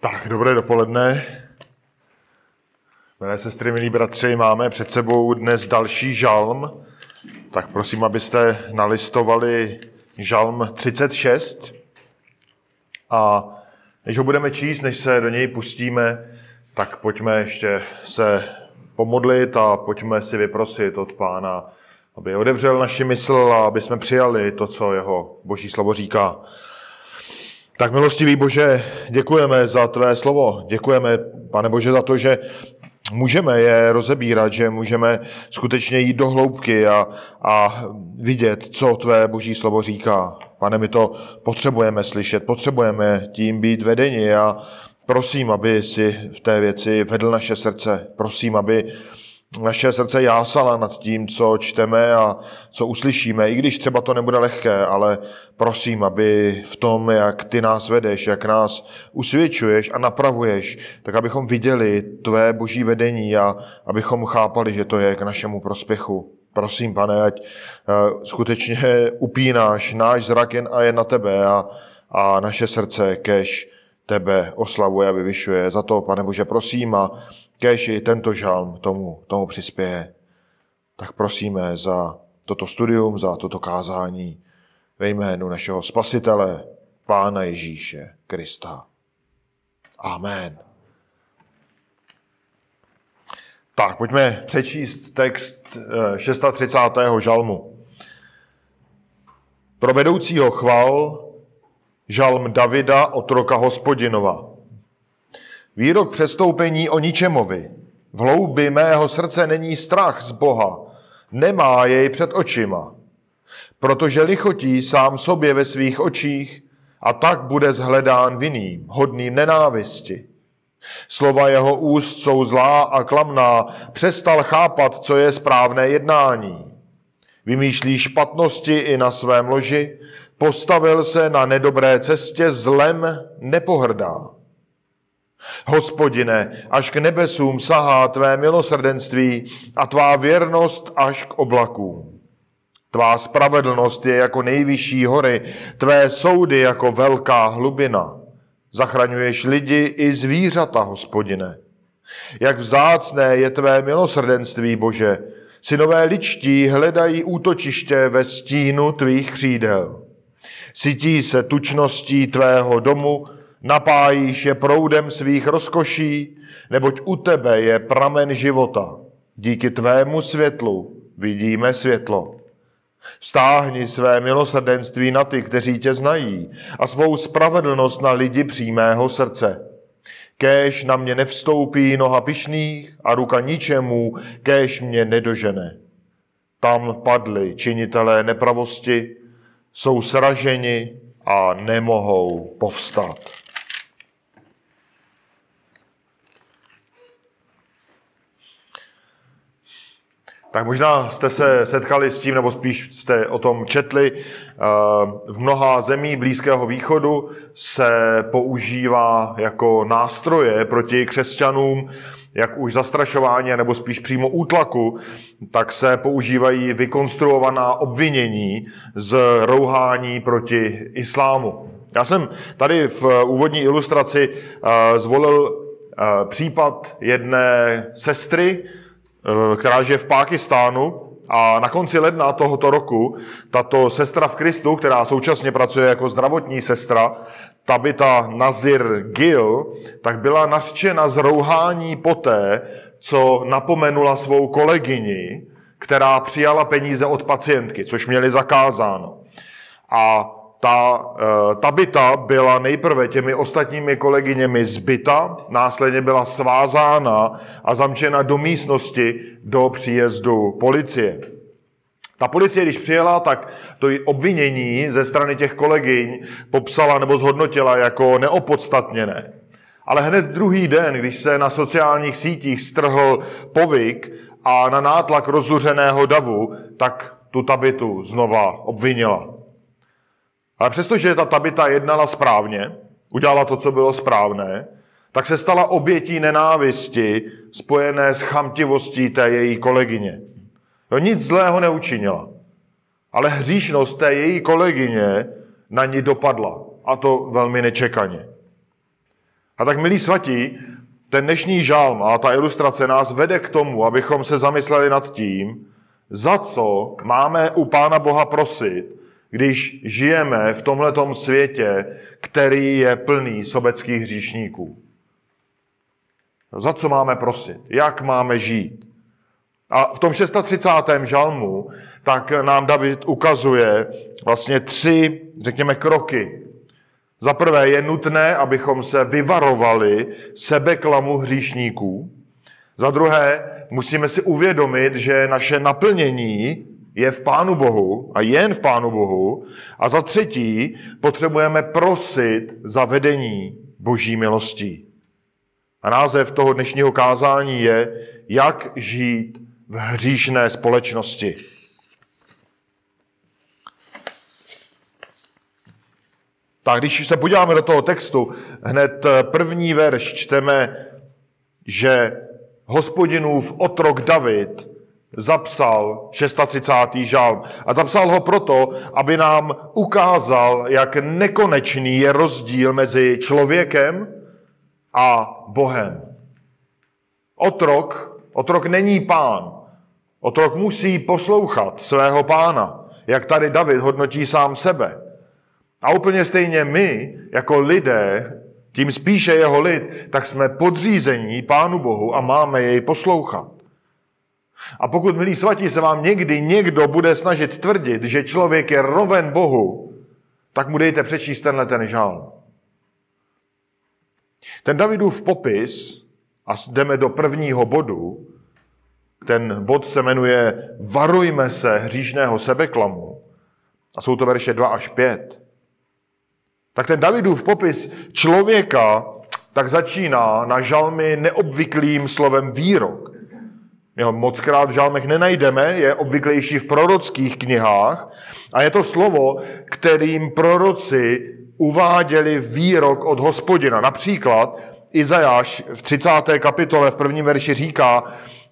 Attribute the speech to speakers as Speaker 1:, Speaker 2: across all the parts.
Speaker 1: Tak, dobré dopoledne. Milé sestry, milí bratři, máme před sebou dnes další žalm. Tak prosím, abyste nalistovali žalm 36. A než ho budeme číst, než se do něj pustíme, tak pojďme ještě se pomodlit a pojďme si vyprosit od Pána, aby odevřel naši mysl a aby jsme přijali to, co jeho boží slovo říká. Tak milostivý Bože, děkujeme za tvé slovo. Děkujeme, pane Bože, za to, že můžeme je rozebírat, že můžeme skutečně jít do hloubky a, a vidět, co tvé boží slovo říká. Pane, my to potřebujeme slyšet, potřebujeme tím být vedeni a prosím, aby si v té věci vedl naše srdce. Prosím, aby naše srdce jásala nad tím, co čteme a co uslyšíme, i když třeba to nebude lehké, ale prosím, aby v tom, jak ty nás vedeš, jak nás usvědčuješ a napravuješ, tak abychom viděli tvé boží vedení a abychom chápali, že to je k našemu prospěchu. Prosím, pane, ať eh, skutečně upínáš náš zrak jen a jen na tebe a, a naše srdce kež tebe oslavuje a vyvyšuje. Za to, pane Bože, prosím a kež i tento žalm tomu, tomu přispěje. Tak prosíme za toto studium, za toto kázání ve jménu našeho Spasitele, Pána Ježíše Krista. Amen. Tak, pojďme přečíst text 630. Eh, žalmu. Pro vedoucího chval žalm Davida, otroka hospodinova. Výrok přestoupení o ničemovi. V hloubi mého srdce není strach z Boha, nemá jej před očima, protože lichotí sám sobě ve svých očích a tak bude zhledán vinným, hodným nenávisti. Slova jeho úst jsou zlá a klamná, přestal chápat, co je správné jednání. Vymýšlí špatnosti i na svém loži, postavil se na nedobré cestě, zlem nepohrdá. Hospodine, až k nebesům sahá tvé milosrdenství a tvá věrnost až k oblakům. Tvá spravedlnost je jako nejvyšší hory, tvé soudy jako velká hlubina. Zachraňuješ lidi i zvířata, hospodine. Jak vzácné je tvé milosrdenství, Bože. Synové ličtí hledají útočiště ve stínu tvých křídel. Sytí se tučností tvého domu, napájíš je proudem svých rozkoší, neboť u tebe je pramen života. Díky tvému světlu vidíme světlo. Vstáhni své milosrdenství na ty, kteří tě znají, a svou spravedlnost na lidi přímého srdce. Kéž na mě nevstoupí noha pišných a ruka ničemu, kéž mě nedožene. Tam padli činitelé nepravosti, jsou sraženi a nemohou povstat. Tak možná jste se setkali s tím, nebo spíš jste o tom četli. Eh, v mnoha zemí Blízkého východu se používá jako nástroje proti křesťanům, jak už zastrašování, nebo spíš přímo útlaku, tak se používají vykonstruovaná obvinění z rouhání proti islámu. Já jsem tady v úvodní ilustraci eh, zvolil eh, případ jedné sestry, která žije v Pákistánu a na konci ledna tohoto roku tato sestra v Kristu, která současně pracuje jako zdravotní sestra, Tabita Nazir Gil, tak byla nařčena z rouhání poté, co napomenula svou kolegyni, která přijala peníze od pacientky, což měli zakázáno. A ta uh, Tabita byla nejprve těmi ostatními kolegyněmi zbyta, následně byla svázána a zamčena do místnosti do příjezdu policie. Ta policie, když přijela, tak to obvinění ze strany těch kolegyň popsala nebo zhodnotila jako neopodstatněné. Ale hned druhý den, když se na sociálních sítích strhl povyk a na nátlak rozuřeného davu, tak tu tabitu znova obvinila. Ale přestože ta Tabita jednala správně, udělala to, co bylo správné, tak se stala obětí nenávisti spojené s chamtivostí té její kolegyně. Jo, nic zlého neučinila, ale hříšnost té její kolegyně na ní dopadla, a to velmi nečekaně. A tak, milí svatí, ten dnešní žálm a ta ilustrace nás vede k tomu, abychom se zamysleli nad tím, za co máme u Pána Boha prosit, když žijeme v tomhletom světě, který je plný sobeckých hříšníků. Za co máme prosit? Jak máme žít? A v tom 630. žalmu tak nám David ukazuje vlastně tři, řekněme, kroky. Za prvé je nutné, abychom se vyvarovali sebeklamu hříšníků. Za druhé, musíme si uvědomit, že naše naplnění je v Pánu Bohu a jen v Pánu Bohu. A za třetí, potřebujeme prosit za vedení Boží milostí. A název toho dnešního kázání je, jak žít v hříšné společnosti. Tak když se podíváme do toho textu, hned první verš čteme, že hospodinův otrok David zapsal 630. žalm. A zapsal ho proto, aby nám ukázal, jak nekonečný je rozdíl mezi člověkem a Bohem. Otrok, otrok není pán. Otrok musí poslouchat svého pána, jak tady David hodnotí sám sebe. A úplně stejně my, jako lidé, tím spíše jeho lid, tak jsme podřízení Pánu Bohu a máme jej poslouchat. A pokud, milí svatí, se vám někdy někdo bude snažit tvrdit, že člověk je roven Bohu, tak mu dejte přečíst tenhle ten žal. Ten Davidův popis, a jdeme do prvního bodu, ten bod se jmenuje Varujme se hříšného sebeklamu. A jsou to verše 2 až 5. Tak ten Davidův popis člověka tak začíná na žalmy neobvyklým slovem výrok. My ho moc krát v žalmech nenajdeme, je obvyklejší v prorockých knihách a je to slovo, kterým proroci uváděli výrok od hospodina. Například Izajáš v 30. kapitole v prvním verši říká,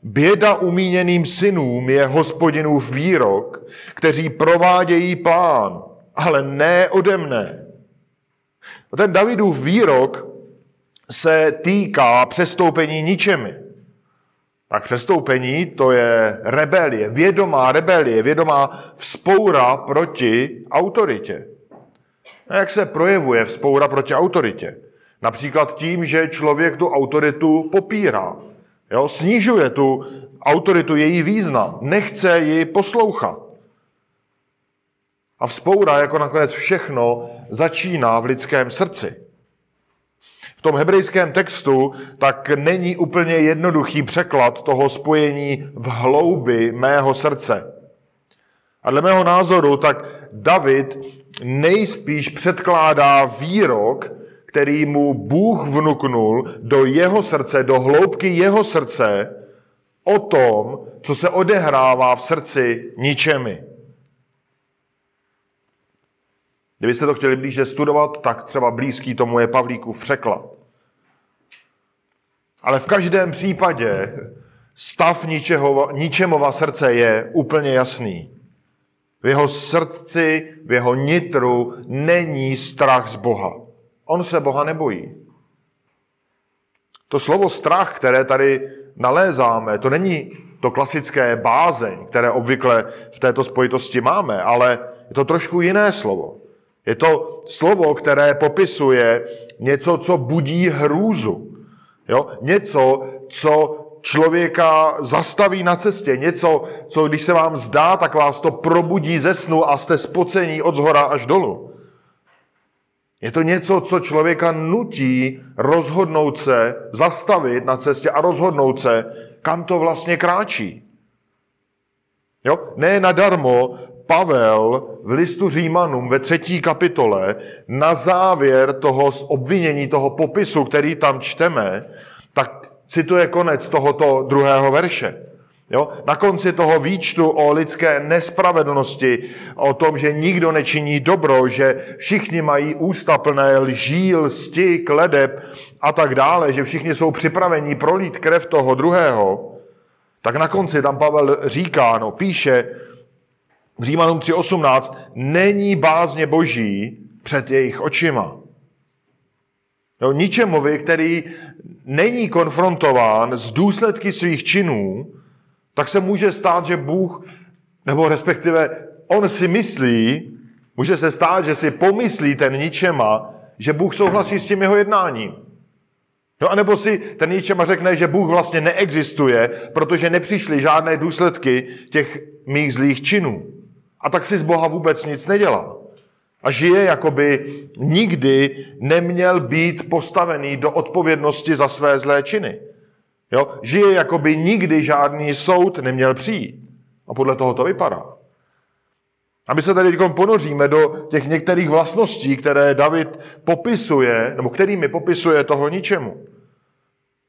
Speaker 1: Běda umíněným synům je hospodinův výrok, kteří provádějí plán, ale ne ode mne. Ten Davidův výrok se týká přestoupení ničemi. Tak přestoupení to je rebelie, vědomá rebelie, vědomá vzpoura proti autoritě. A jak se projevuje vzpoura proti autoritě? Například tím, že člověk tu autoritu popírá. Jo? Snižuje tu autoritu, její význam. Nechce ji poslouchat. A vzpoura, jako nakonec všechno, začíná v lidském srdci. Tom hebrejském textu tak není úplně jednoduchý překlad toho spojení v hloubi mého srdce. A dle mého názoru tak David nejspíš předkládá výrok, který mu Bůh vnuknul do jeho srdce, do hloubky jeho srdce, o tom, co se odehrává v srdci ničemi. Kdybyste to chtěli blíže studovat, tak třeba blízký tomu je Pavlíkův překlad. Ale v každém případě stav ničeho, ničemova srdce je úplně jasný. V jeho srdci, v jeho nitru není strach z Boha. On se Boha nebojí. To slovo strach, které tady nalézáme, to není to klasické bázeň, které obvykle v této spojitosti máme, ale je to trošku jiné slovo. Je to slovo, které popisuje něco, co budí hrůzu. Jo? Něco, co člověka zastaví na cestě. Něco, co když se vám zdá, tak vás to probudí ze snu a jste spocení od zhora až dolů. Je to něco, co člověka nutí rozhodnout se, zastavit na cestě a rozhodnout se, kam to vlastně kráčí. Jo? Ne nadarmo Pavel v listu Římanům ve třetí kapitole na závěr toho obvinění, toho popisu, který tam čteme, tak cituje konec tohoto druhého verše. Jo? Na konci toho výčtu o lidské nespravedlnosti, o tom, že nikdo nečiní dobro, že všichni mají ústa plné lží, lsti, kledeb a tak dále, že všichni jsou připraveni prolít krev toho druhého, tak na konci tam Pavel říká, no, píše, v Římanům 3.18 není bázně boží před jejich očima. Jo, ničemovi, který není konfrontován s důsledky svých činů, tak se může stát, že Bůh, nebo respektive on si myslí, může se stát, že si pomyslí ten ničema, že Bůh souhlasí s tím jeho jednáním. Jo, anebo si ten ničema řekne, že Bůh vlastně neexistuje, protože nepřišly žádné důsledky těch mých zlých činů. A tak si z Boha vůbec nic nedělá. A žije, jako by nikdy neměl být postavený do odpovědnosti za své zlé činy. Jo? Žije, jako by nikdy žádný soud neměl přijít. A podle toho to vypadá. A my se tady teď ponoříme do těch některých vlastností, které David popisuje, nebo kterými popisuje toho ničemu.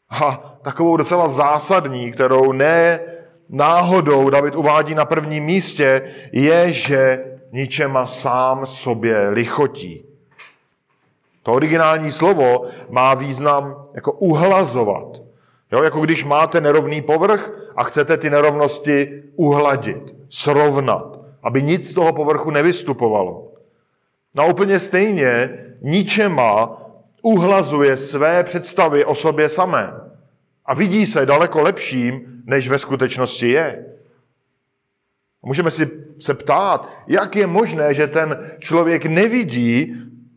Speaker 1: A takovou docela zásadní, kterou ne náhodou David uvádí na prvním místě, je, že ničema sám sobě lichotí. To originální slovo má význam jako uhlazovat. Jo, jako když máte nerovný povrch a chcete ty nerovnosti uhladit, srovnat, aby nic z toho povrchu nevystupovalo. No úplně stejně ničema uhlazuje své představy o sobě samé a vidí se daleko lepším, než ve skutečnosti je. Můžeme si se ptát, jak je možné, že ten člověk nevidí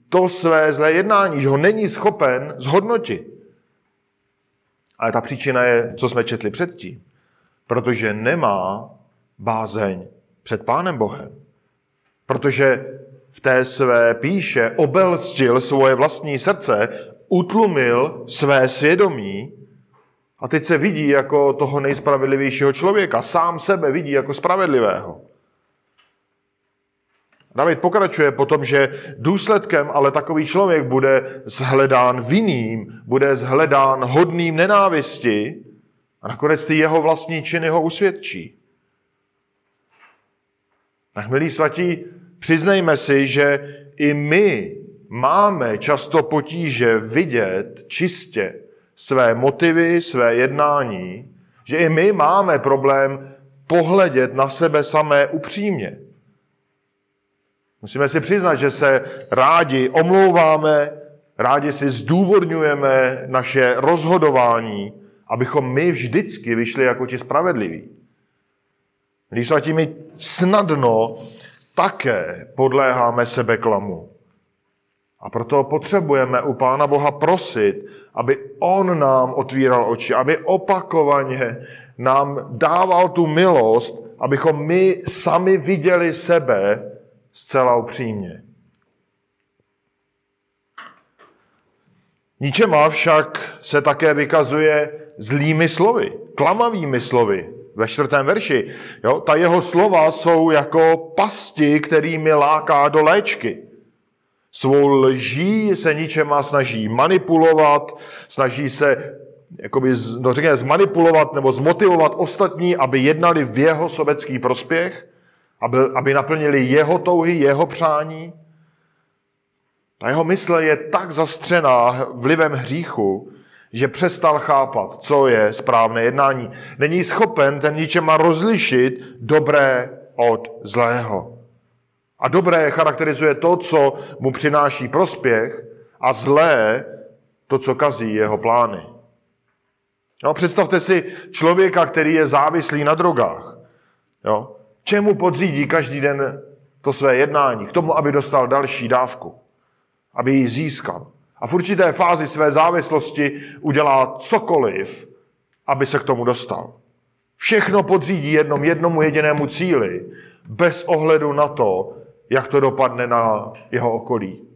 Speaker 1: to své zlé jednání, že ho není schopen zhodnotit. Ale ta příčina je, co jsme četli předtím. Protože nemá bázeň před Pánem Bohem. Protože v té své píše obelctil svoje vlastní srdce, utlumil své svědomí a teď se vidí jako toho nejspravedlivějšího člověka. Sám sebe vidí jako spravedlivého. David pokračuje potom, že důsledkem ale takový člověk bude zhledán vinným, bude zhledán hodným nenávisti a nakonec ty jeho vlastní činy ho usvědčí. Tak milí svatí, přiznejme si, že i my máme často potíže vidět čistě své motivy, své jednání, že i my máme problém pohledět na sebe samé upřímně. Musíme si přiznat, že se rádi omlouváme, rádi si zdůvodňujeme naše rozhodování, abychom my vždycky vyšli jako ti spravedliví. Když svatí, my snadno také podléháme sebeklamu. A proto potřebujeme u Pána Boha prosit, aby On nám otvíral oči, aby opakovaně nám dával tu milost, abychom my sami viděli sebe zcela upřímně. Ničema však se také vykazuje zlými slovy, klamavými slovy. Ve čtvrtém verši. Jo, ta jeho slova jsou jako pasti, kterými láká do léčky. Svou lží se ničema snaží manipulovat, snaží se jakoby, no řekněme, zmanipulovat nebo zmotivovat ostatní, aby jednali v jeho sobecký prospěch, aby, aby naplnili jeho touhy, jeho přání. Ta jeho mysl je tak zastřená vlivem hříchu, že přestal chápat, co je správné jednání. Není schopen ten ničema rozlišit dobré od zlého. A dobré charakterizuje to, co mu přináší prospěch, a zlé to, co kazí jeho plány. No, představte si člověka, který je závislý na drogách. Jo? Čemu podřídí každý den to své jednání? K tomu, aby dostal další dávku. Aby ji získal. A v určité fázi své závislosti udělá cokoliv, aby se k tomu dostal. Všechno podřídí jednom jednomu jedinému cíli, bez ohledu na to, jak to dopadne na jeho okolí.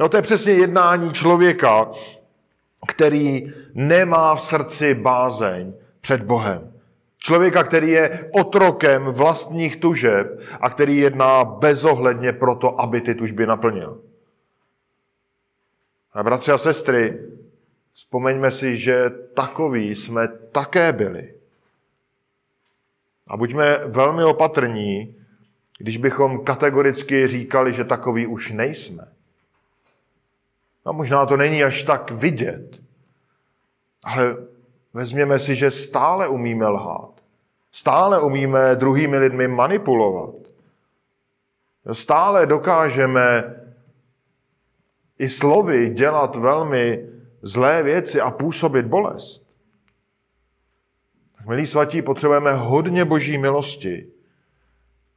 Speaker 1: No to je přesně jednání člověka, který nemá v srdci bázeň před Bohem. Člověka, který je otrokem vlastních tužeb a který jedná bezohledně proto, aby ty tužby naplnil. A bratři a sestry, vzpomeňme si, že takový jsme také byli. A buďme velmi opatrní, když bychom kategoricky říkali, že takový už nejsme. A možná to není až tak vidět, ale vezměme si, že stále umíme lhát. Stále umíme druhými lidmi manipulovat. Stále dokážeme i slovy dělat velmi zlé věci a působit bolest. Tak, milí svatí, potřebujeme hodně boží milosti,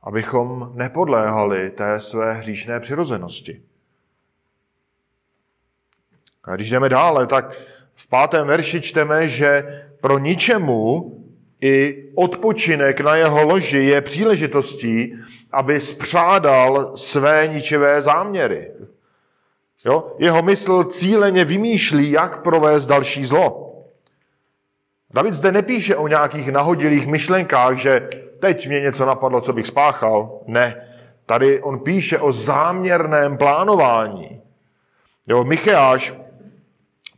Speaker 1: abychom nepodléhali té své hříšné přirozenosti. A když jdeme dále, tak v pátém verši čteme, že pro ničemu i odpočinek na jeho loži je příležitostí, aby spřádal své ničivé záměry. Jo? Jeho mysl cíleně vymýšlí, jak provést další zlo. David zde nepíše o nějakých nahodilých myšlenkách, že teď mě něco napadlo, co bych spáchal. Ne. Tady on píše o záměrném plánování. Jo, Micheáš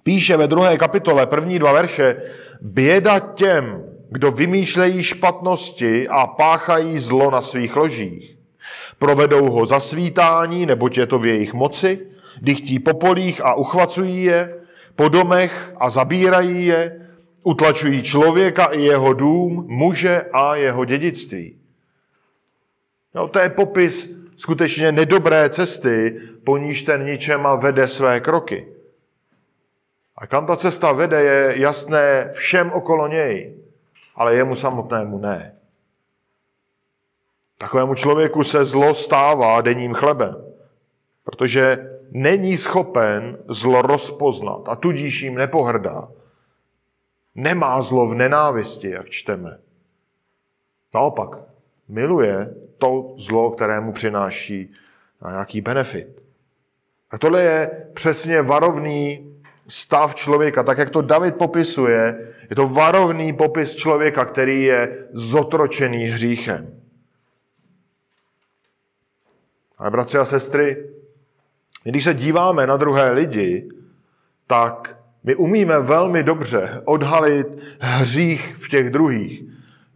Speaker 1: píše ve druhé kapitole, první dva verše, běda těm, kdo vymýšlejí špatnosti a páchají zlo na svých ložích. Provedou ho za svítání, neboť je to v jejich moci, dychtí po polích a uchvacují je, po domech a zabírají je, utlačují člověka i jeho dům, muže a jeho dědictví. No, to je popis skutečně nedobré cesty, po níž ten ničema vede své kroky. A kam ta cesta vede, je jasné všem okolo něj, ale jemu samotnému ne. Takovému člověku se zlo stává denním chlebem, protože není schopen zlo rozpoznat a tudíž jim nepohrdá. Nemá zlo v nenávisti, jak čteme. Naopak, miluje to zlo, kterému přináší nějaký benefit. A tohle je přesně varovný stav člověka, tak jak to David popisuje, je to varovný popis člověka, který je zotročený hříchem. Ale bratři a sestry, když se díváme na druhé lidi, tak my umíme velmi dobře odhalit hřích v těch druhých.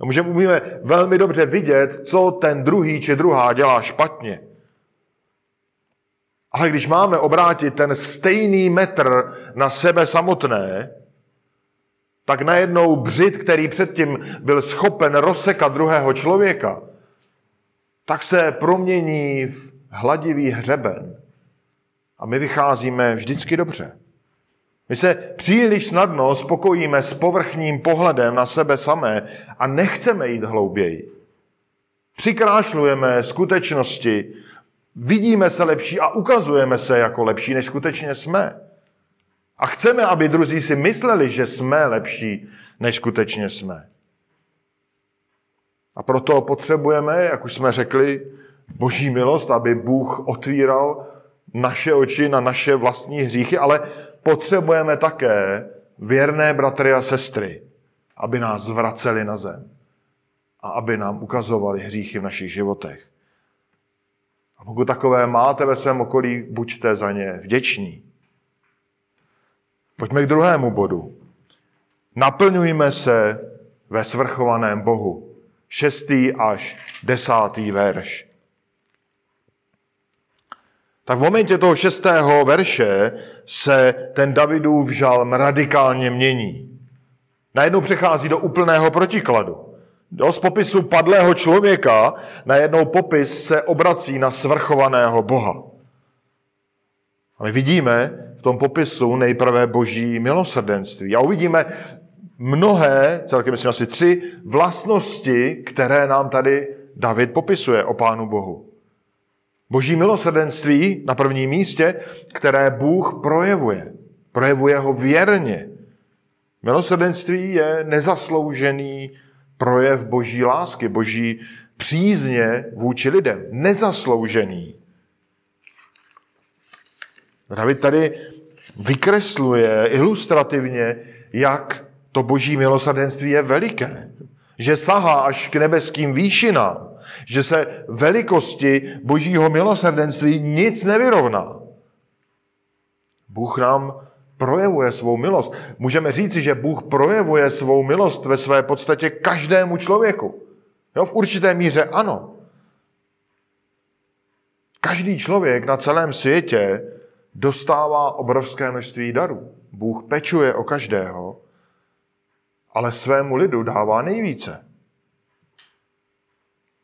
Speaker 1: Můžeme umíme velmi dobře vidět, co ten druhý či druhá dělá špatně. Ale když máme obrátit ten stejný metr na sebe samotné, tak najednou břit, který předtím byl schopen rozsekat druhého člověka, tak se promění v hladivý hřeben. A my vycházíme vždycky dobře. My se příliš snadno spokojíme s povrchním pohledem na sebe samé a nechceme jít hlouběji. Přikrášlujeme skutečnosti, vidíme se lepší a ukazujeme se jako lepší, než skutečně jsme. A chceme, aby druzí si mysleli, že jsme lepší, než skutečně jsme. A proto potřebujeme, jak už jsme řekli, boží milost, aby Bůh otvíral naše oči na naše vlastní hříchy, ale potřebujeme také věrné bratry a sestry, aby nás zvraceli na zem a aby nám ukazovali hříchy v našich životech. A pokud takové máte ve svém okolí, buďte za ně vděční. Pojďme k druhému bodu. Naplňujme se ve svrchovaném Bohu. Šestý až desátý verš. Tak v momentě toho šestého verše se ten Davidův žalm radikálně mění. Najednou přechází do úplného protikladu. Do z popisu padlého člověka najednou popis se obrací na svrchovaného Boha. A my vidíme v tom popisu nejprve boží milosrdenství. A uvidíme mnohé, celkem myslím asi tři, vlastnosti, které nám tady David popisuje o Pánu Bohu. Boží milosrdenství na prvním místě, které Bůh projevuje. Projevuje ho věrně. Milosrdenství je nezasloužený projev boží lásky, boží přízně vůči lidem. Nezasloužený. David tady vykresluje ilustrativně, jak to boží milosrdenství je veliké. Že sahá až k nebeským výšinám. Že se velikosti božího milosrdenství nic nevyrovná. Bůh nám projevuje svou milost. Můžeme říci, že Bůh projevuje svou milost ve své podstatě každému člověku. Jo, v určité míře ano. Každý člověk na celém světě dostává obrovské množství darů. Bůh pečuje o každého, ale svému lidu dává nejvíce.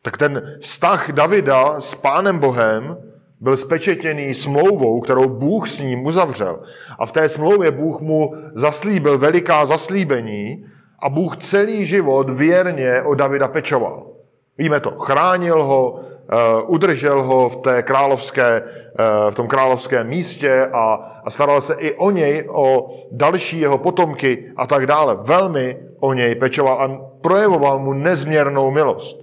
Speaker 1: Tak ten vztah Davida s Pánem Bohem byl spečetěný smlouvou, kterou Bůh s ním uzavřel. A v té smlouvě Bůh mu zaslíbil veliká zaslíbení a Bůh celý život věrně o Davida pečoval. Víme to, chránil ho, udržel ho v, té královské, eh, v tom královském místě a, a staral se i o něj, o další jeho potomky a tak dále. Velmi o něj pečoval a projevoval mu nezměrnou milost.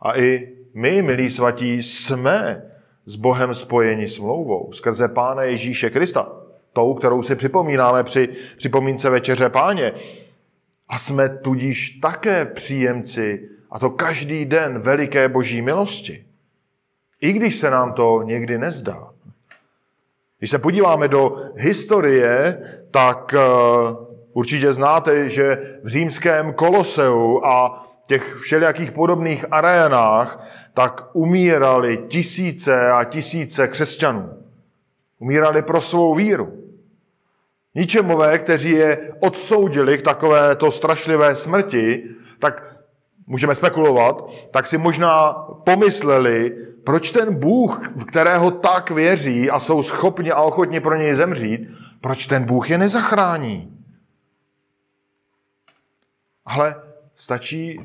Speaker 1: A i my, milí svatí, jsme s Bohem spojeni smlouvou skrze Pána Ježíše Krista, tou, kterou si připomínáme při připomínce Večeře Páně. A jsme tudíž také příjemci, a to každý den, veliké boží milosti. I když se nám to někdy nezdá. Když se podíváme do historie, tak eh, určitě znáte, že v římském koloseu a těch všelijakých podobných arénách, tak umírali tisíce a tisíce křesťanů. Umírali pro svou víru. Ničemové, kteří je odsoudili k takovéto strašlivé smrti, tak můžeme spekulovat, tak si možná pomysleli, proč ten Bůh, v kterého tak věří a jsou schopni a ochotni pro něj zemřít, proč ten Bůh je nezachrání. Ale stačí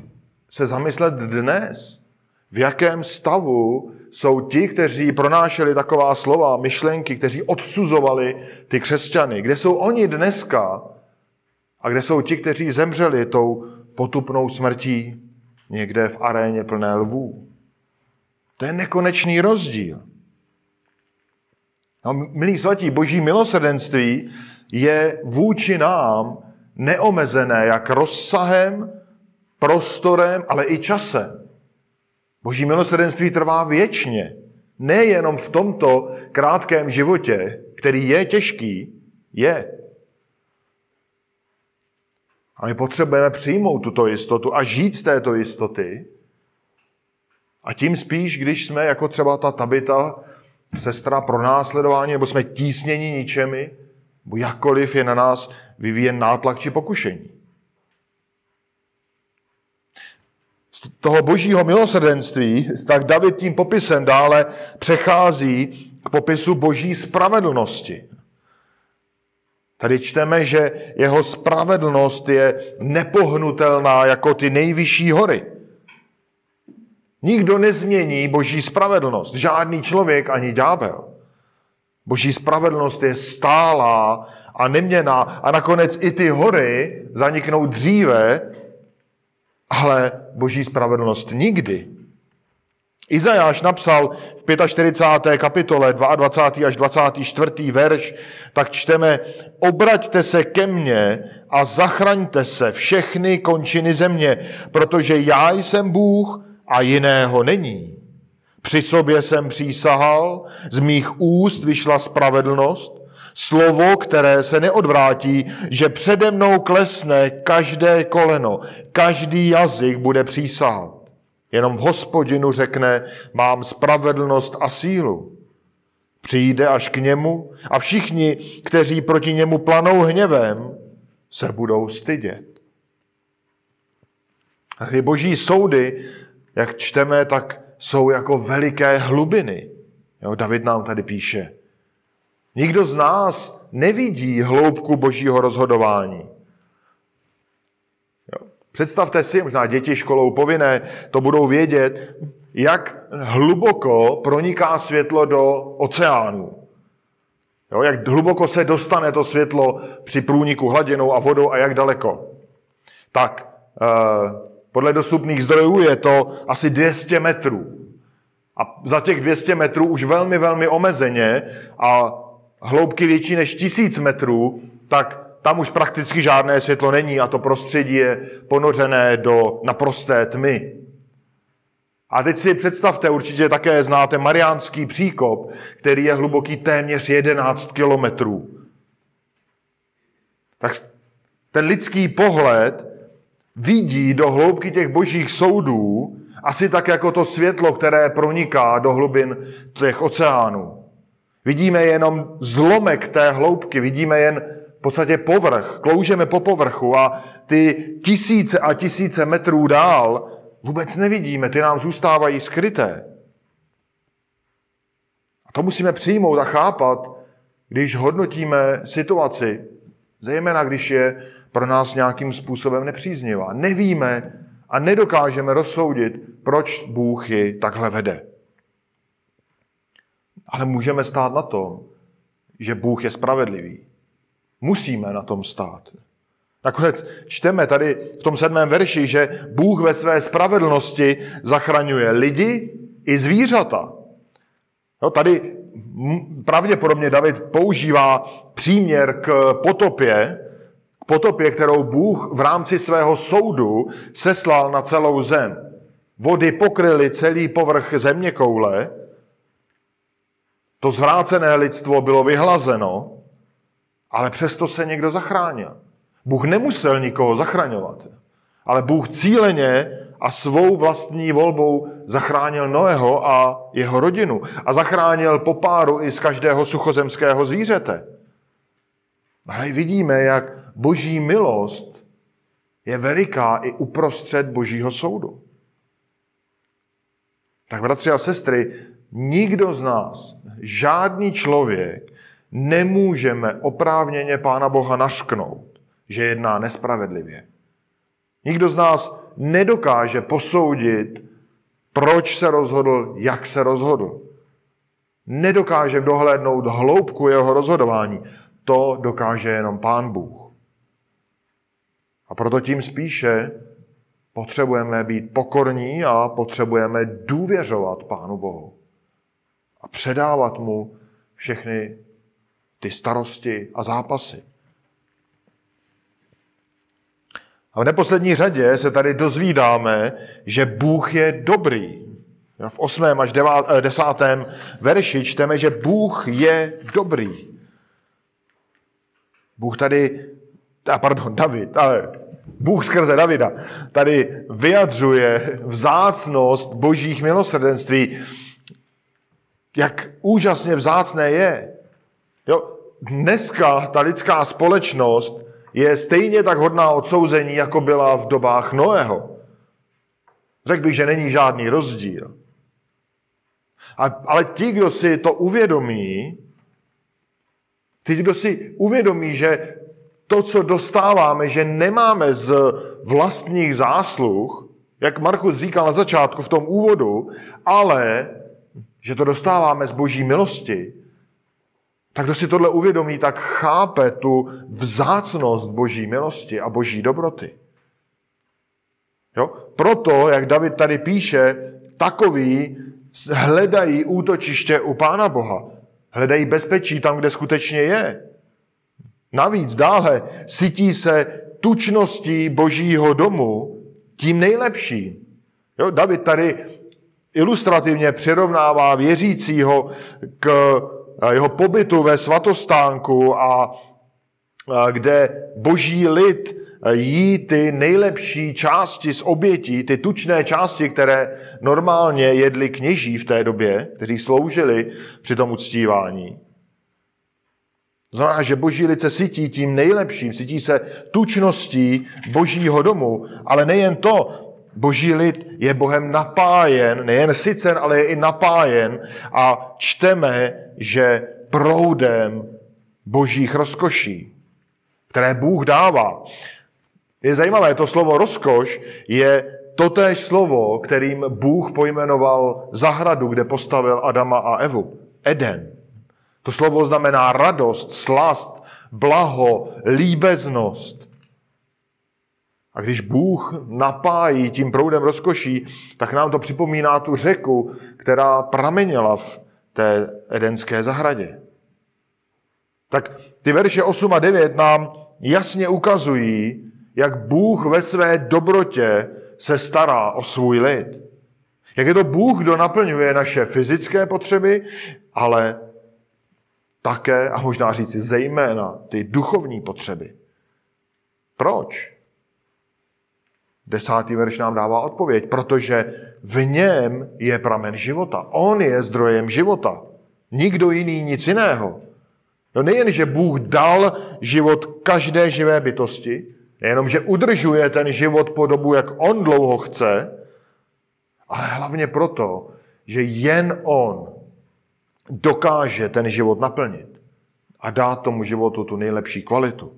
Speaker 1: se zamyslet dnes, v jakém stavu jsou ti, kteří pronášeli taková slova, myšlenky, kteří odsuzovali ty křesťany. Kde jsou oni dneska a kde jsou ti, kteří zemřeli tou potupnou smrtí někde v aréně plné lvů. To je nekonečný rozdíl. No, milí svatí, boží milosrdenství je vůči nám neomezené jak rozsahem, prostorem, ale i časem. Boží milosrdenství trvá věčně. Nejenom v tomto krátkém životě, který je těžký, je. A my potřebujeme přijmout tuto jistotu a žít z této jistoty. A tím spíš, když jsme jako třeba ta Tabita, sestra pro následování, nebo jsme tísněni ničemi, nebo jakkoliv je na nás vyvíjen nátlak či pokušení. z toho božího milosrdenství, tak David tím popisem dále přechází k popisu boží spravedlnosti. Tady čteme, že jeho spravedlnost je nepohnutelná jako ty nejvyšší hory. Nikdo nezmění boží spravedlnost. Žádný člověk ani ďábel. Boží spravedlnost je stálá a neměná. A nakonec i ty hory zaniknou dříve, ale boží spravedlnost nikdy. Izajáš napsal v 45. kapitole 22. až 24. verš, tak čteme, obraťte se ke mně a zachraňte se všechny končiny země, protože já jsem Bůh a jiného není. Při sobě jsem přísahal, z mých úst vyšla spravedlnost, Slovo, které se neodvrátí, že přede mnou klesne každé koleno, každý jazyk bude přísahat. Jenom v hospodinu řekne, mám spravedlnost a sílu. Přijde až k němu a všichni, kteří proti němu planou hněvem, se budou stydět. A ty boží soudy, jak čteme, tak jsou jako veliké hlubiny. Jo, David nám tady píše. Nikdo z nás nevidí hloubku božího rozhodování. Představte si, možná děti školou povinné to budou vědět, jak hluboko proniká světlo do oceánu. Jo, jak hluboko se dostane to světlo při průniku hladinou a vodou a jak daleko. Tak eh, podle dostupných zdrojů je to asi 200 metrů. A za těch 200 metrů už velmi, velmi omezeně a hloubky větší než tisíc metrů, tak tam už prakticky žádné světlo není a to prostředí je ponořené do naprosté tmy. A teď si představte, určitě také znáte Mariánský příkop, který je hluboký téměř 11 kilometrů. Tak ten lidský pohled vidí do hloubky těch božích soudů asi tak jako to světlo, které proniká do hlubin těch oceánů. Vidíme jenom zlomek té hloubky, vidíme jen v podstatě povrch, kloužeme po povrchu a ty tisíce a tisíce metrů dál vůbec nevidíme, ty nám zůstávají skryté. A to musíme přijmout a chápat, když hodnotíme situaci, zejména když je pro nás nějakým způsobem nepříznivá. Nevíme a nedokážeme rozsoudit, proč Bůh ji takhle vede. Ale můžeme stát na tom, že Bůh je spravedlivý. Musíme na tom stát. Nakonec čteme tady v tom sedmém verši, že Bůh ve své spravedlnosti zachraňuje lidi i zvířata. No, tady pravděpodobně David používá příměr k potopě, k potopě, kterou Bůh v rámci svého soudu seslal na celou zem. Vody pokryly celý povrch země koule, to zvrácené lidstvo bylo vyhlazeno, ale přesto se někdo zachránil. Bůh nemusel nikoho zachraňovat, ale Bůh cíleně a svou vlastní volbou zachránil Noého a jeho rodinu. A zachránil popáru i z každého suchozemského zvířete. Ale vidíme, jak boží milost je veliká i uprostřed božího soudu. Tak bratři a sestry, nikdo z nás, žádný člověk, nemůžeme oprávněně Pána Boha našknout, že jedná nespravedlivě. Nikdo z nás nedokáže posoudit, proč se rozhodl, jak se rozhodl. Nedokáže dohlédnout hloubku jeho rozhodování. To dokáže jenom Pán Bůh. A proto tím spíše potřebujeme být pokorní a potřebujeme důvěřovat Pánu Bohu. A předávat mu všechny ty starosti a zápasy. A v neposlední řadě se tady dozvídáme, že Bůh je dobrý. V 8. až 10. Eh, verši čteme, že Bůh je dobrý. Bůh tady, a pardon, David, ale Bůh skrze Davida tady vyjadřuje vzácnost božích milosrdenství, jak úžasně vzácné je. Jo, dneska ta lidská společnost je stejně tak hodná odsouzení, jako byla v dobách Noého. Řekl bych, že není žádný rozdíl. A, ale ti, kdo si to uvědomí, ti, kdo si uvědomí, že to, co dostáváme, že nemáme z vlastních zásluh, jak Markus říkal na začátku v tom úvodu, ale že to dostáváme z boží milosti, tak kdo si tohle uvědomí, tak chápe tu vzácnost boží milosti a boží dobroty. Jo? Proto, jak David tady píše, takový hledají útočiště u Pána Boha. Hledají bezpečí tam, kde skutečně je. Navíc dále sytí se tučností božího domu tím nejlepším. Jo, David tady ilustrativně přirovnává věřícího k jeho pobytu ve svatostánku a kde boží lid jí ty nejlepší části z obětí, ty tučné části, které normálně jedli kněží v té době, kteří sloužili při tom uctívání. Znamená, že boží lid se sytí tím nejlepším, sytí se tučností božího domu, ale nejen to, boží lid je Bohem napájen, nejen sycen, ale je i napájen a čteme, že proudem božích rozkoší, které Bůh dává. Je zajímavé, to slovo rozkoš je totéž slovo, kterým Bůh pojmenoval zahradu, kde postavil Adama a Evu. Eden. To slovo znamená radost, slast, blaho, líbeznost. A když Bůh napájí tím proudem rozkoší, tak nám to připomíná tu řeku, která pramenila v té edenské zahradě. Tak ty verše 8 a 9 nám jasně ukazují, jak Bůh ve své dobrotě se stará o svůj lid. Jak je to Bůh, kdo naplňuje naše fyzické potřeby, ale také, a možná říci zejména, ty duchovní potřeby. Proč? Desátý verš nám dává odpověď, protože v něm je pramen života. On je zdrojem života. Nikdo jiný, nic jiného. No nejen, že Bůh dal život každé živé bytosti, nejenom, že udržuje ten život po dobu, jak on dlouho chce, ale hlavně proto, že jen on dokáže ten život naplnit a dát tomu životu tu nejlepší kvalitu.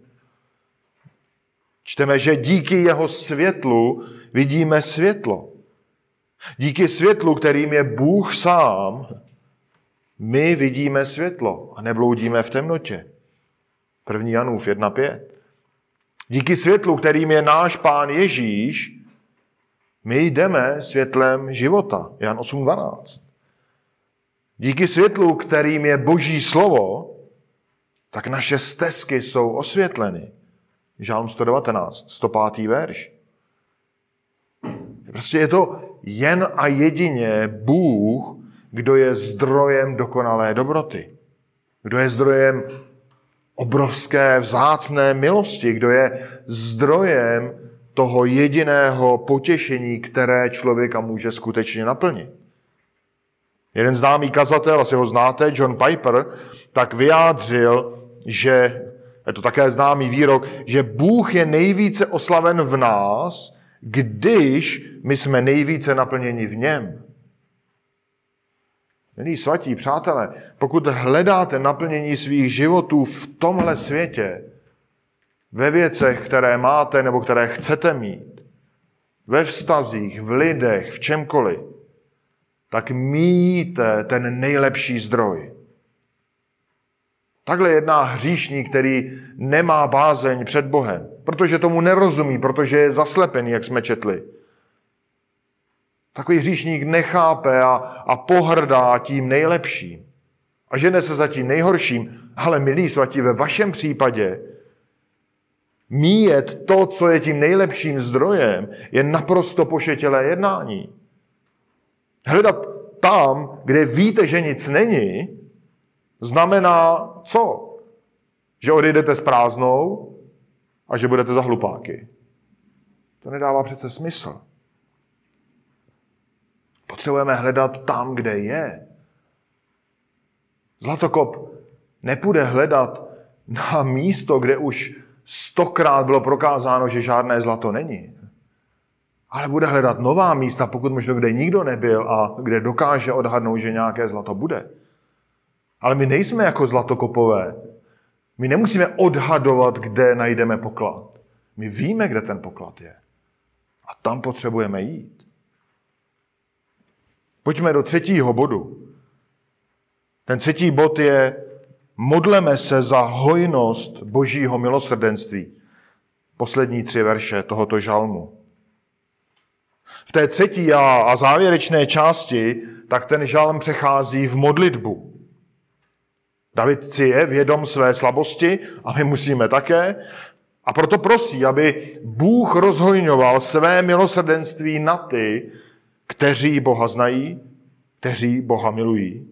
Speaker 1: Čteme, že díky jeho světlu vidíme světlo. Díky světlu, kterým je Bůh sám, my vidíme světlo a nebloudíme v temnotě. 1. Janův 1.5. Díky světlu, kterým je náš pán Ježíš, my jdeme světlem života. Jan 8.12. Díky světlu, kterým je Boží slovo, tak naše stezky jsou osvětleny. Žálm 119, 105. verš. Prostě je to jen a jedině Bůh, kdo je zdrojem dokonalé dobroty. Kdo je zdrojem obrovské vzácné milosti, kdo je zdrojem toho jediného potěšení, které člověka může skutečně naplnit. Jeden známý kazatel, asi ho znáte, John Piper, tak vyjádřil, že, je to také známý výrok, že Bůh je nejvíce oslaven v nás, když my jsme nejvíce naplněni v něm. Milí svatí, přátelé, pokud hledáte naplnění svých životů v tomhle světě, ve věcech, které máte nebo které chcete mít, ve vztazích, v lidech, v čemkoliv, tak míjíte ten nejlepší zdroj. Takhle jedná hříšník, který nemá bázeň před Bohem, protože tomu nerozumí, protože je zaslepený, jak jsme četli. Takový hříšník nechápe a, a pohrdá tím nejlepším. A žene se za tím nejhorším. Ale milí svatí, ve vašem případě míjet to, co je tím nejlepším zdrojem, je naprosto pošetělé jednání. Hledat tam, kde víte, že nic není, znamená co? Že odejdete s prázdnou a že budete za hlupáky. To nedává přece smysl. Potřebujeme hledat tam, kde je. Zlatokop nepůjde hledat na místo, kde už stokrát bylo prokázáno, že žádné zlato není. Ale bude hledat nová místa, pokud možno kde nikdo nebyl a kde dokáže odhadnout, že nějaké zlato bude. Ale my nejsme jako zlatokopové. My nemusíme odhadovat, kde najdeme poklad. My víme, kde ten poklad je. A tam potřebujeme jít. Pojďme do třetího bodu. Ten třetí bod je modleme se za hojnost božího milosrdenství. Poslední tři verše tohoto žalmu. V té třetí a závěrečné části tak ten žalm přechází v modlitbu. David si je vědom své slabosti a my musíme také. A proto prosí, aby Bůh rozhojňoval své milosrdenství na ty, kteří Boha znají, kteří Boha milují.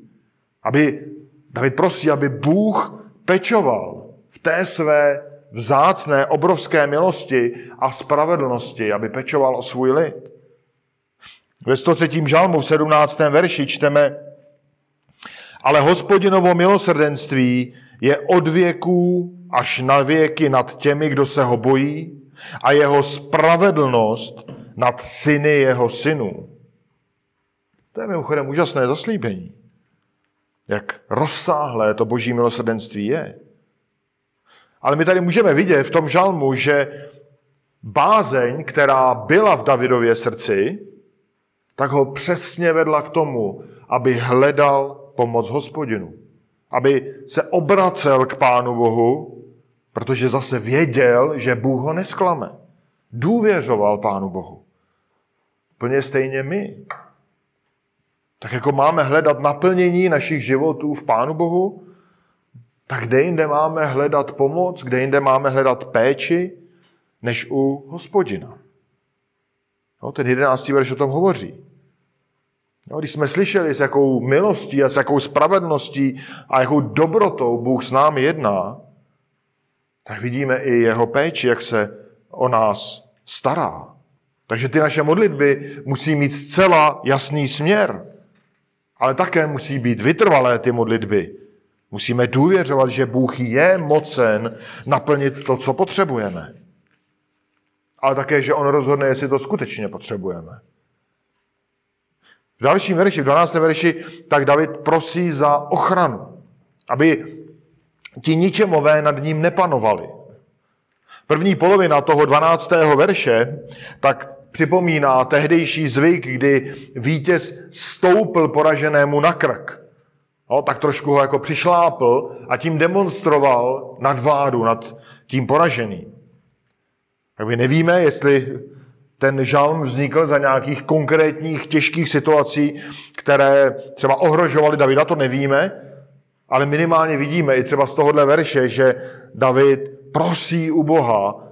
Speaker 1: Aby, David prosí, aby Bůh pečoval v té své vzácné, obrovské milosti a spravedlnosti, aby pečoval o svůj lid. Ve 103. žalmu v 17. verši čteme, ale hospodinovo milosrdenství je od věků až na věky nad těmi, kdo se ho bojí, a jeho spravedlnost nad syny jeho synů. To je mimochodem úžasné zaslíbení. Jak rozsáhlé to boží milosrdenství je. Ale my tady můžeme vidět v tom žalmu, že bázeň, která byla v Davidově srdci, tak ho přesně vedla k tomu, aby hledal pomoc hospodinu. Aby se obracel k Pánu Bohu, protože zase věděl, že Bůh ho nesklame. Důvěřoval Pánu Bohu. Plně stejně my. Tak jako máme hledat naplnění našich životů v Pánu Bohu, tak kde jinde máme hledat pomoc, kde jinde máme hledat péči, než u hospodina. No, ten jedenáctý verš o tom hovoří. No, když jsme slyšeli, s jakou milostí a s jakou spravedlností a jakou dobrotou Bůh s námi jedná, tak vidíme i jeho péči, jak se o nás stará. Takže ty naše modlitby musí mít zcela jasný směr, ale také musí být vytrvalé ty modlitby. Musíme důvěřovat, že Bůh je mocen naplnit to, co potřebujeme. Ale také, že On rozhodne, jestli to skutečně potřebujeme. V dalším verši, v 12. verši, tak David prosí za ochranu, aby ti ničemové nad ním nepanovali. První polovina toho 12. verše tak připomíná tehdejší zvyk, kdy vítěz stoupil poraženému na krk. No, tak trošku ho jako přišlápl a tím demonstroval nadvládu nad tím poraženým. Tak my nevíme, jestli ten žalm vznikl za nějakých konkrétních těžkých situací, které třeba ohrožovaly Davida, to nevíme, ale minimálně vidíme i třeba z tohohle verše, že David prosí u Boha,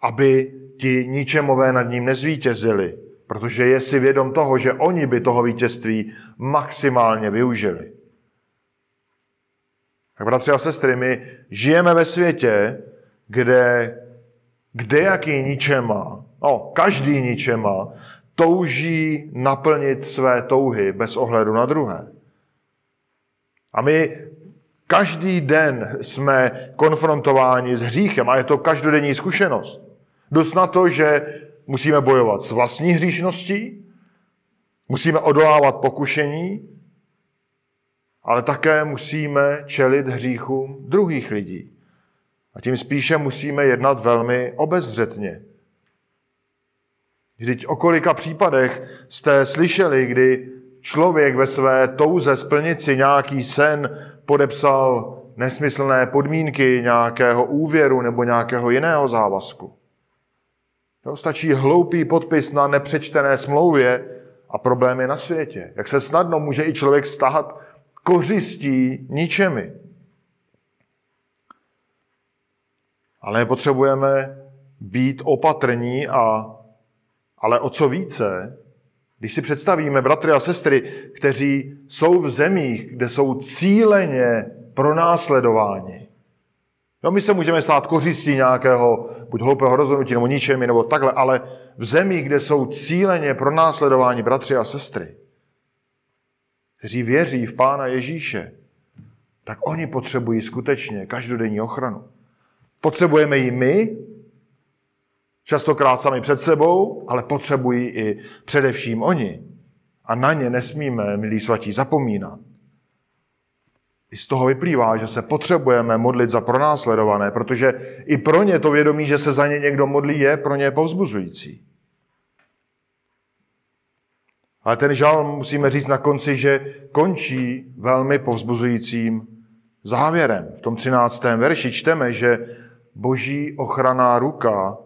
Speaker 1: aby ti ničemové nad ním nezvítězili, protože je si vědom toho, že oni by toho vítězství maximálně využili. Tak bratři a sestry, my žijeme ve světě, kde kde jaký ničema, no, každý ničema, touží naplnit své touhy bez ohledu na druhé. A my každý den jsme konfrontováni s hříchem a je to každodenní zkušenost. Dost na to, že musíme bojovat s vlastní hříšností, musíme odolávat pokušení, ale také musíme čelit hříchům druhých lidí. A tím spíše musíme jednat velmi obezřetně. Vždyť o kolika případech jste slyšeli, kdy člověk ve své touze splnit si nějaký sen podepsal nesmyslné podmínky nějakého úvěru nebo nějakého jiného závazku. To stačí hloupý podpis na nepřečtené smlouvě a problémy na světě. Jak se snadno může i člověk stahat kořistí ničemi. Ale potřebujeme být opatrní a ale o co více, když si představíme bratry a sestry, kteří jsou v zemích, kde jsou cíleně pronásledováni. No, my se můžeme stát kořistí nějakého buď hloupého rozhodnutí nebo ničemi nebo takhle, ale v zemích, kde jsou cíleně pronásledováni bratři a sestry, kteří věří v Pána Ježíše, tak oni potřebují skutečně každodenní ochranu. Potřebujeme ji my, častokrát sami před sebou, ale potřebují i především oni. A na ně nesmíme, milí svatí, zapomínat. I z toho vyplývá, že se potřebujeme modlit za pronásledované, protože i pro ně to vědomí, že se za ně někdo modlí, je pro ně povzbuzující. Ale ten žal musíme říct na konci, že končí velmi povzbuzujícím závěrem. V tom 13. verši čteme, že boží ochranná ruka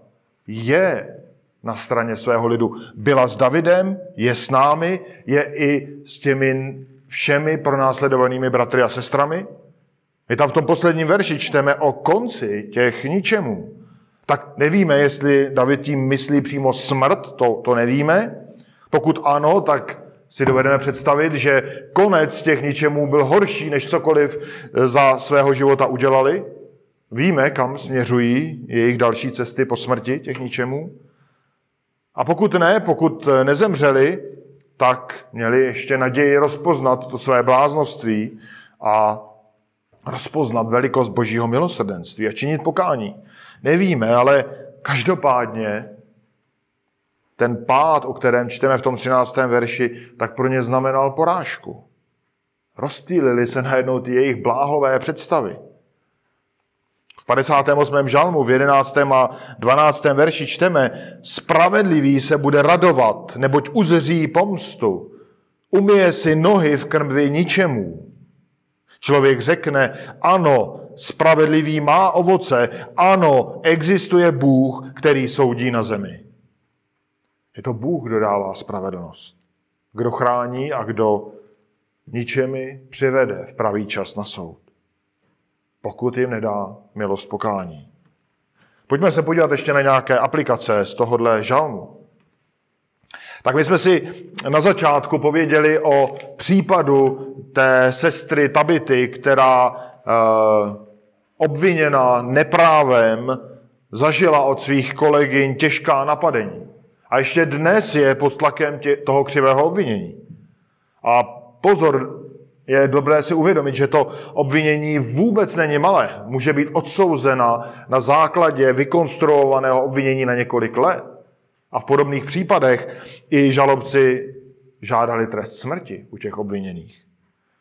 Speaker 1: je na straně svého lidu. Byla s Davidem, je s námi, je i s těmi všemi pronásledovanými bratry a sestrami. My tam v tom posledním verši čteme o konci těch ničemů. Tak nevíme, jestli David tím myslí přímo smrt, to, to nevíme. Pokud ano, tak si dovedeme představit, že konec těch ničemů byl horší, než cokoliv za svého života udělali. Víme, kam směřují jejich další cesty po smrti těch ničemů. A pokud ne, pokud nezemřeli, tak měli ještě naději rozpoznat to své bláznoství a rozpoznat velikost božího milosrdenství a činit pokání. Nevíme, ale každopádně ten pád, o kterém čteme v tom 13. verši, tak pro ně znamenal porážku. Rozptýlili se najednou ty jejich bláhové představy. V 58. žalmu v 11. a 12. verši čteme, spravedlivý se bude radovat, neboť uzří pomstu. Umije si nohy v krmvi ničemu. Člověk řekne, ano, spravedlivý má ovoce, ano, existuje Bůh, který soudí na zemi. Je to Bůh, kdo dává spravedlnost. Kdo chrání a kdo ničemi přivede v pravý čas na soud pokud jim nedá milost pokání. Pojďme se podívat ještě na nějaké aplikace z tohohle žalmu. Tak my jsme si na začátku pověděli o případu té sestry Tabity, která eh, obviněna neprávem zažila od svých kolegyň těžká napadení. A ještě dnes je pod tlakem toho křivého obvinění. A pozor, je dobré si uvědomit, že to obvinění vůbec není malé. Může být odsouzena na základě vykonstruovaného obvinění na několik let. A v podobných případech i žalobci žádali trest smrti u těch obviněných.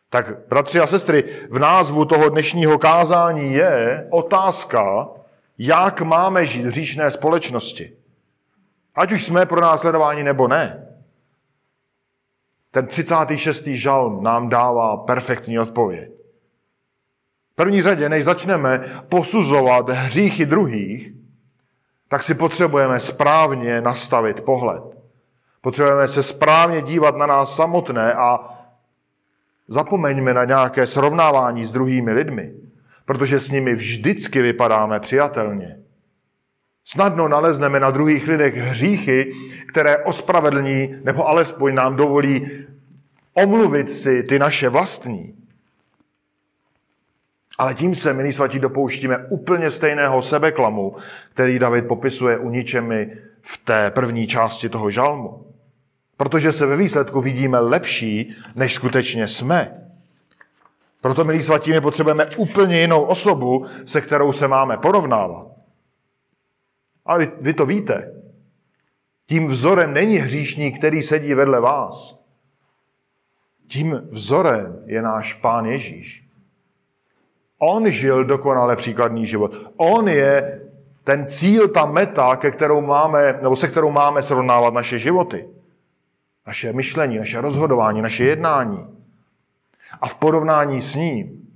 Speaker 1: Tak, bratři a sestry, v názvu toho dnešního kázání je otázka, jak máme žít v říšné společnosti. Ať už jsme pro následování nebo ne. Ten 36. žalm nám dává perfektní odpověď. V první řadě, než začneme posuzovat hříchy druhých, tak si potřebujeme správně nastavit pohled. Potřebujeme se správně dívat na nás samotné a zapomeňme na nějaké srovnávání s druhými lidmi, protože s nimi vždycky vypadáme přijatelně. Snadno nalezneme na druhých lidech hříchy, které ospravedlní nebo alespoň nám dovolí omluvit si ty naše vlastní. Ale tím se, milí svatí, dopouštíme úplně stejného sebeklamu, který David popisuje u ničemi v té první části toho žalmu. Protože se ve výsledku vidíme lepší, než skutečně jsme. Proto, milí svatí, my potřebujeme úplně jinou osobu, se kterou se máme porovnávat. Ale vy, to víte. Tím vzorem není hříšník, který sedí vedle vás. Tím vzorem je náš Pán Ježíš. On žil dokonale příkladný život. On je ten cíl, ta meta, ke kterou máme, nebo se kterou máme srovnávat naše životy. Naše myšlení, naše rozhodování, naše jednání. A v porovnání s ním,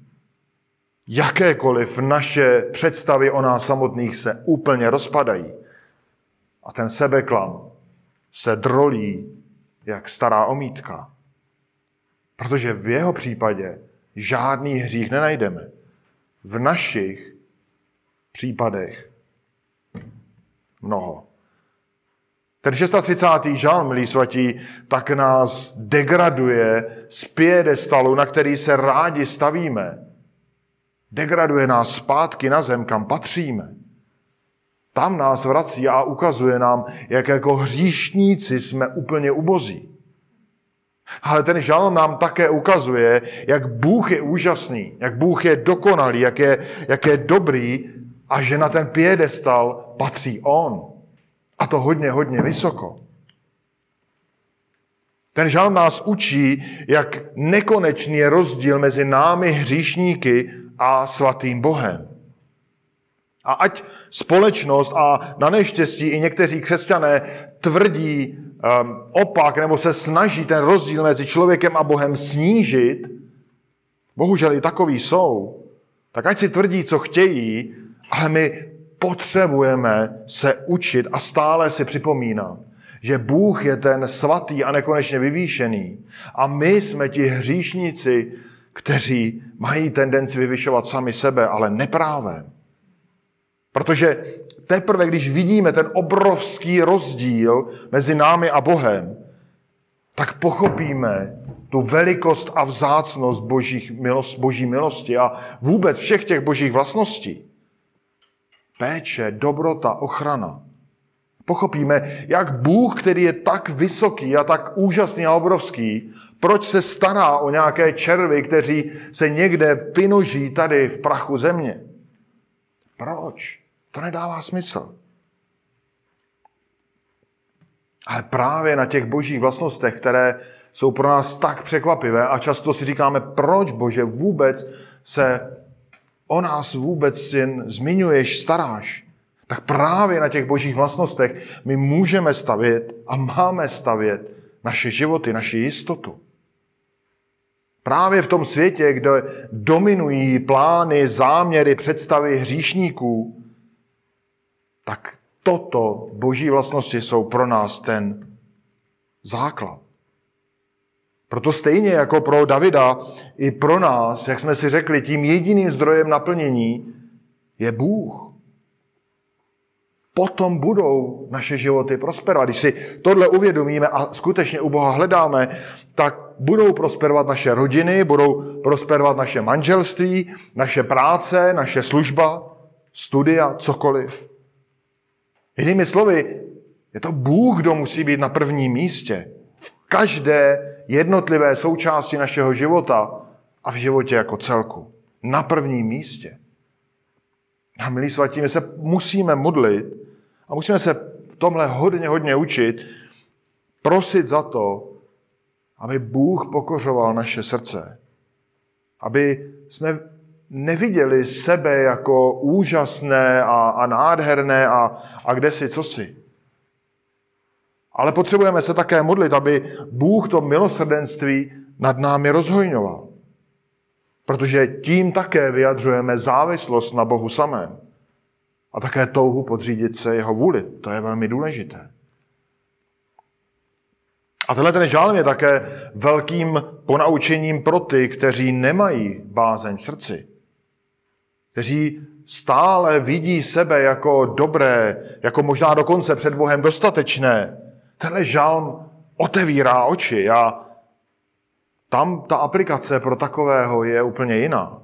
Speaker 1: jakékoliv naše představy o nás samotných se úplně rozpadají. A ten sebeklam se drolí jak stará omítka. Protože v jeho případě žádný hřích nenajdeme v našich případech mnoho. Ten 630. žalm, milí svatí, tak nás degraduje z piedestalu, na který se rádi stavíme. Degraduje nás zpátky na zem, kam patříme. Tam nás vrací a ukazuje nám, jak jako hříšníci jsme úplně ubozí. Ale ten žalm nám také ukazuje, jak Bůh je úžasný, jak Bůh je dokonalý, jak je, jak je dobrý a že na ten piedestal patří On. A to hodně, hodně vysoko. Ten žalm nás učí, jak nekonečný je rozdíl mezi námi hříšníky a svatým Bohem. A ať společnost a na neštěstí i někteří křesťané tvrdí um, opak nebo se snaží ten rozdíl mezi člověkem a Bohem snížit, bohužel i takový jsou, tak ať si tvrdí, co chtějí, ale my potřebujeme se učit a stále si připomínat, že Bůh je ten svatý a nekonečně vyvýšený. A my jsme ti hříšníci, kteří mají tendenci vyvyšovat sami sebe, ale neprávem. Protože teprve, když vidíme ten obrovský rozdíl mezi námi a Bohem, tak pochopíme tu velikost a vzácnost božích milost, boží milosti a vůbec všech těch božích vlastností. Péče, dobrota, ochrana. Pochopíme, jak Bůh, který je tak vysoký a tak úžasný a obrovský, proč se stará o nějaké červy, kteří se někde pinoží tady v prachu země. Proč? To nedává smysl. Ale právě na těch božích vlastnostech, které jsou pro nás tak překvapivé a často si říkáme, proč Bože vůbec se o nás vůbec syn zmiňuješ, staráš, tak právě na těch božích vlastnostech my můžeme stavět a máme stavět naše životy, naši jistotu. Právě v tom světě, kde dominují plány, záměry, představy hříšníků, tak toto boží vlastnosti jsou pro nás ten základ. Proto stejně jako pro Davida, i pro nás, jak jsme si řekli, tím jediným zdrojem naplnění je Bůh. Potom budou naše životy prosperovat. Když si tohle uvědomíme a skutečně u Boha hledáme, tak budou prosperovat naše rodiny, budou prosperovat naše manželství, naše práce, naše služba, studia, cokoliv. Jinými slovy, je to Bůh, kdo musí být na prvním místě. V každé jednotlivé součásti našeho života a v životě jako celku. Na prvním místě. A milí svatí, my se musíme modlit a musíme se v tomhle hodně, hodně učit, prosit za to, aby Bůh pokořoval naše srdce. Aby jsme neviděli sebe jako úžasné a, a nádherné a, a kde si, co si. Ale potřebujeme se také modlit, aby Bůh to milosrdenství nad námi rozhojňoval. Protože tím také vyjadřujeme závislost na Bohu samém. A také touhu podřídit se jeho vůli. To je velmi důležité. A tenhle ten žálm je také velkým ponaučením pro ty, kteří nemají bázeň v srdci. Kteří stále vidí sebe jako dobré, jako možná dokonce před Bohem dostatečné. Tenhle žálm otevírá oči a tam ta aplikace pro takového je úplně jiná.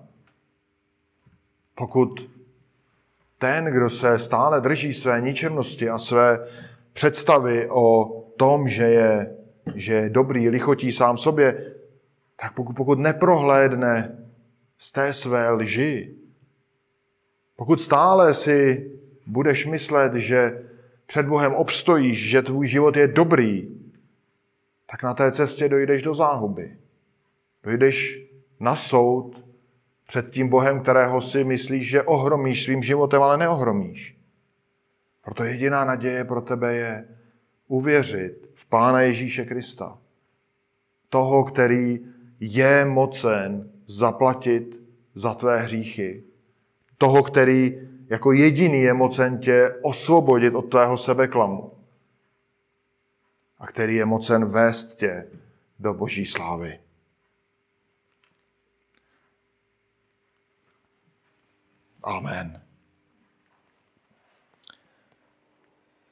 Speaker 1: Pokud ten, kdo se stále drží své ničemnosti a své představy o tom, že je, že je dobrý, lichotí sám sobě, tak pokud, pokud neprohlédne z té své lži, pokud stále si budeš myslet, že před Bohem obstojíš, že tvůj život je dobrý, tak na té cestě dojdeš do záhuby. Dojdeš na soud před tím Bohem, kterého si myslíš, že ohromíš svým životem, ale neohromíš. Proto jediná naděje pro tebe je uvěřit v Pána Ježíše Krista. Toho, který je mocen zaplatit za tvé hříchy. Toho, který jako jediný je mocen tě osvobodit od tvého sebeklamu. A který je mocen vést tě do boží slávy. Amen.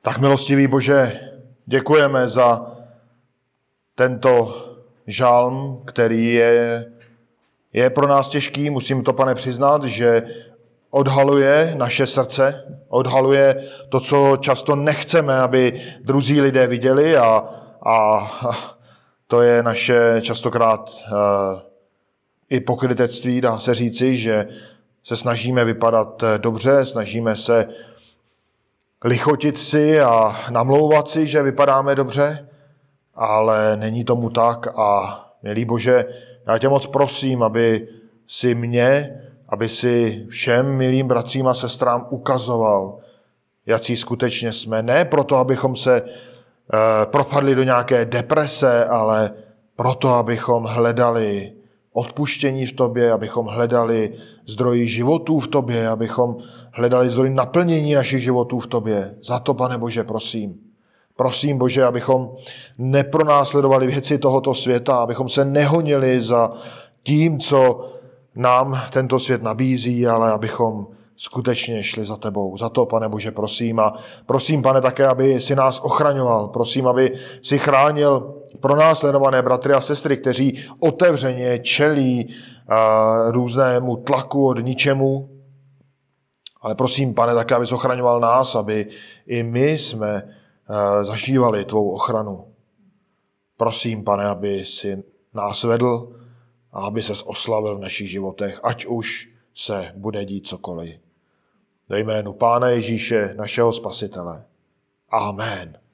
Speaker 1: Tak milostivý Bože, děkujeme za tento žalm, který je, je pro nás těžký, musím to, pane, přiznat, že odhaluje naše srdce, odhaluje to, co často nechceme, aby druzí lidé viděli a, a to je naše častokrát uh, i pokrytectví, dá se říci, že se snažíme vypadat eh, dobře, snažíme se lichotit si a namlouvat si, že vypadáme dobře, ale není tomu tak a milý Bože, já tě moc prosím, aby si mě, aby si všem milým bratřím a sestrám ukazoval, jaký skutečně jsme. Ne proto, abychom se uh, propadli do nějaké deprese, ale proto, abychom hledali odpuštění v tobě, abychom hledali zdroji životů v tobě, abychom hledali zdroji naplnění našich životů v tobě. Za to, pane Bože, prosím. Prosím, Bože, abychom nepronásledovali věci tohoto světa, abychom se nehonili za tím, co nám tento svět nabízí, ale abychom skutečně šli za tebou. Za to, pane Bože, prosím. A prosím, pane, také, aby si nás ochraňoval. Prosím, aby si chránil pronásledované bratry a sestry, kteří otevřeně čelí uh, různému tlaku od ničemu. Ale prosím, pane, také, aby ochraňoval nás, aby i my jsme uh, zažívali tvou ochranu. Prosím, pane, aby si nás vedl a aby ses oslavil v našich životech, ať už se bude dít cokoliv. Ve jménu Pána Ježíše, našeho Spasitele. Amen.